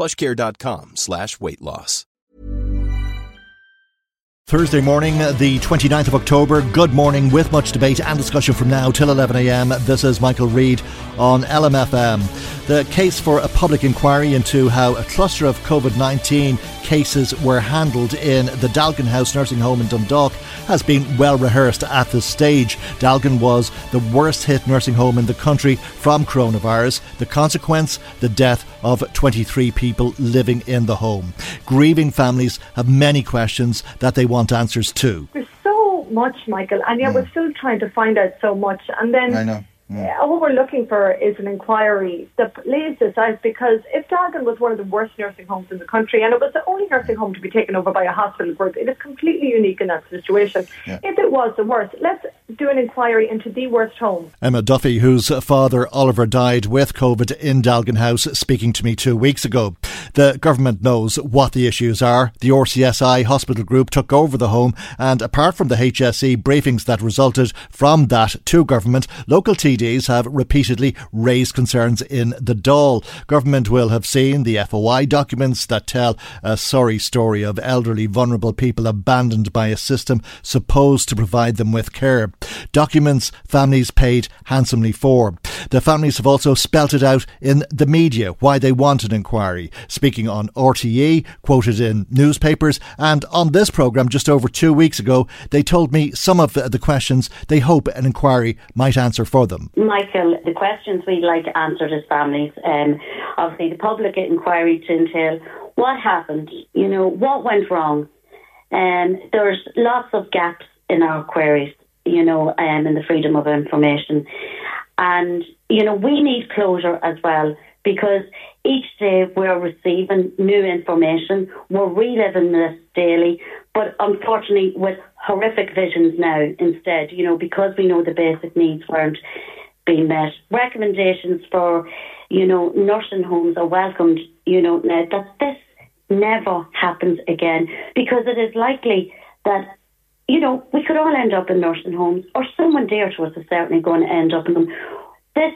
plushcare.com slash weight loss. Thursday morning, the 29th of October. Good morning with much debate and discussion from now till 11am. This is Michael Reade on LMFM. The case for a public inquiry into how a cluster of COVID 19 cases were handled in the Dealgan House nursing home in Dundalk has been well rehearsed at this stage. Dealgan was the worst hit nursing home in the country from coronavirus. The consequence, the death of 23 people living in the home. Grieving families have many questions that they want answers to. There's so much, Michael, and yet Mm. we're still trying to find out so much. And then I know. Mm. uh, what we're looking for is an inquiry that lays this out because if Dealgan was one of the worst nursing homes in the country and it was the only nursing home to be taken over by a hospital group, it is completely unique in that situation. If it was the worst, let's do an inquiry into the worst home. Emma Duffy, whose father Oliver died with COVID in Dealgan House, speaking to me two weeks ago. The government knows what the issues are. The RCSI hospital group took over the home, and apart from the HSE briefings that resulted from that to government, local TDs have repeatedly raised concerns in the Dáil. Government will have seen the FOI documents that tell a sorry story of elderly, vulnerable people abandoned by a system supposed to provide them with care. Documents families paid handsomely for. The families have also spelt it out in the media why they want an inquiry, speaking on RTE, quoted in newspapers, and on this programme just over two weeks ago, they told me some of the questions they hope an inquiry might answer for them. Michael, the questions we'd like answered as families, um, obviously the public inquiry to entail what happened, you know, what went wrong. Um, there's lots of gaps in our queries, you know, um, in the freedom of information. And, you know, we need closure as well because each day we're receiving new information. We're reliving this daily, but unfortunately with horrific visions now instead, you know, because we know the basic needs weren't being met. Recommendations for, you know, nursing homes are welcomed, you know, now that this never happens again because it is likely that you know, we could all end up in nursing homes, or someone dear to us is certainly going to end up in them. This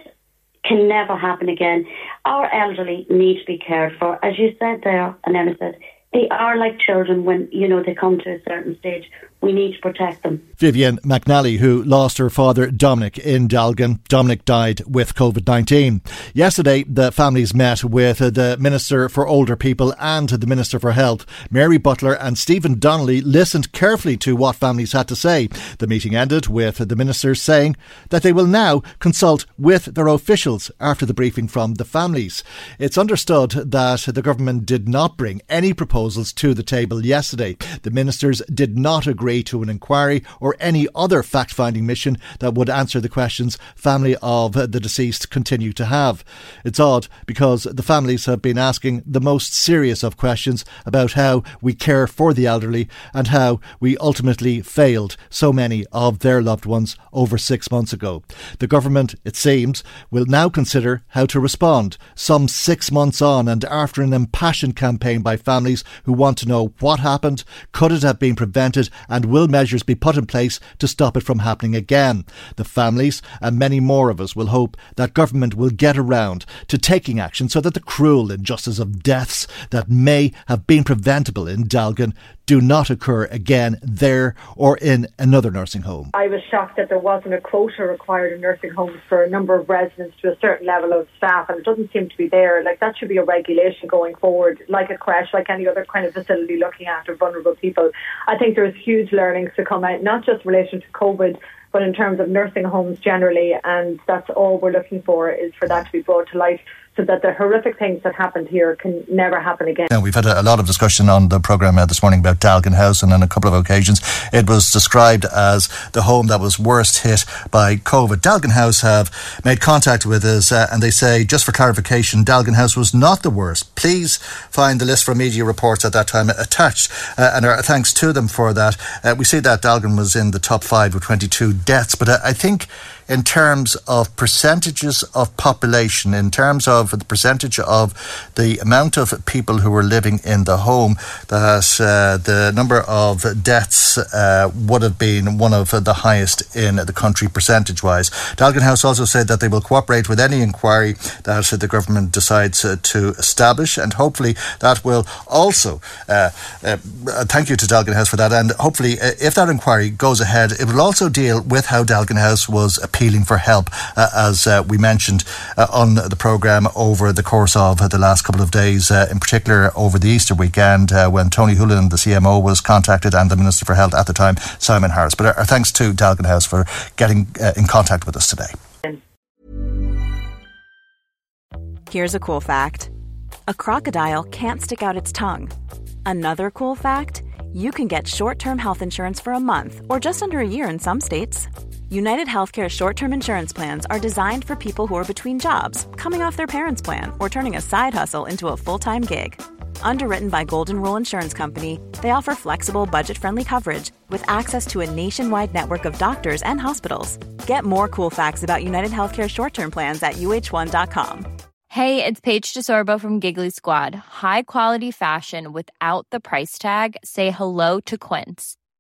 can never happen again. Our elderly need to be cared for. As you said there, and Emma said, they are like children when, you know, they come to a certain stage. We need to protect them. Vivian McNally, who lost her father Dominic in Dealgan. Dominic died with COVID 19. Yesterday, the families met with the Minister for Older People and the Minister for Health. Mary Butler and Stephen Donnelly listened carefully to what families had to say. The meeting ended with the ministers saying that they will now consult with their officials after the briefing from the families. It's understood that the government did not bring any proposals to the table yesterday. The ministers did not agree to an inquiry or any other fact finding mission that would answer the questions family of the deceased continue to have. It's odd because the families have been asking the most serious of questions about how we care for the elderly and how we ultimately failed so many of their loved ones over six months ago. The government, it seems, will now consider how to respond. Some six months on and after an impassioned campaign by families who want to know what happened, could it have been prevented, and will measures be put in place to stop it from happening again? The families and many more of us will hope that government will get around to taking action so that the cruel injustice of deaths that may have been preventable in Dealgan do not occur again there or in another nursing home. I was shocked that there wasn't a quota required in nursing homes for a number of residents to a certain level of staff, and it doesn't seem to be there. Like that should be a regulation going forward, like a crash, like any other other kind of facility looking after vulnerable people. I think there's huge learnings to come out, not just relation to COVID, but in terms of nursing homes generally, and that's all we're looking for is for that to be brought to light so that the horrific things that happened here can never happen again. Yeah, we've had a, a lot of discussion on the programme uh, this morning about Dealgan House, and on a couple of occasions it was described as the home that was worst hit by COVID. Dealgan House have made contact with us, uh, and they say, just for clarification, Dealgan House was not the worst. Please find the list from media reports at that time attached, uh, and our thanks to them for that. Uh, we see that Dealgan was in the top five with 22 deaths, but uh, I think in terms of percentages of population, in terms of the percentage of the amount of people who were living in the home, that uh, the number of deaths uh, would have been one of the highest in the country percentage wise. Dealgan House also said that they will cooperate with any inquiry that the government decides uh, to establish, and hopefully that will also. Uh, uh, thank you to Dealgan House for that, and hopefully, uh, if that inquiry goes ahead, it will also deal with how Dealgan House was appealing for help, uh, as uh, we mentioned uh, on the programme over the course of the last couple of days, in particular over the Easter weekend when Tony Holohan, the CMO, was contacted and the Minister for Health at the time, Simon Harris. But our thanks to Dealgan House for getting in contact with us today. Here's a cool fact a crocodile can't stick out its tongue. Another cool fact you can get short term health insurance for a month or just under a year in some states. United Healthcare short term insurance plans are designed for people who are between jobs, coming off their parents' plan, or turning a side hustle into a full time gig. Underwritten by Golden Rule Insurance Company, they offer flexible, budget friendly coverage with access to a nationwide network of doctors and hospitals. Get more cool facts about United Healthcare short term plans at uhone.com. Hey, it's Paige DeSorbo from Giggly Squad. High quality fashion without the price tag? Say hello to Quince.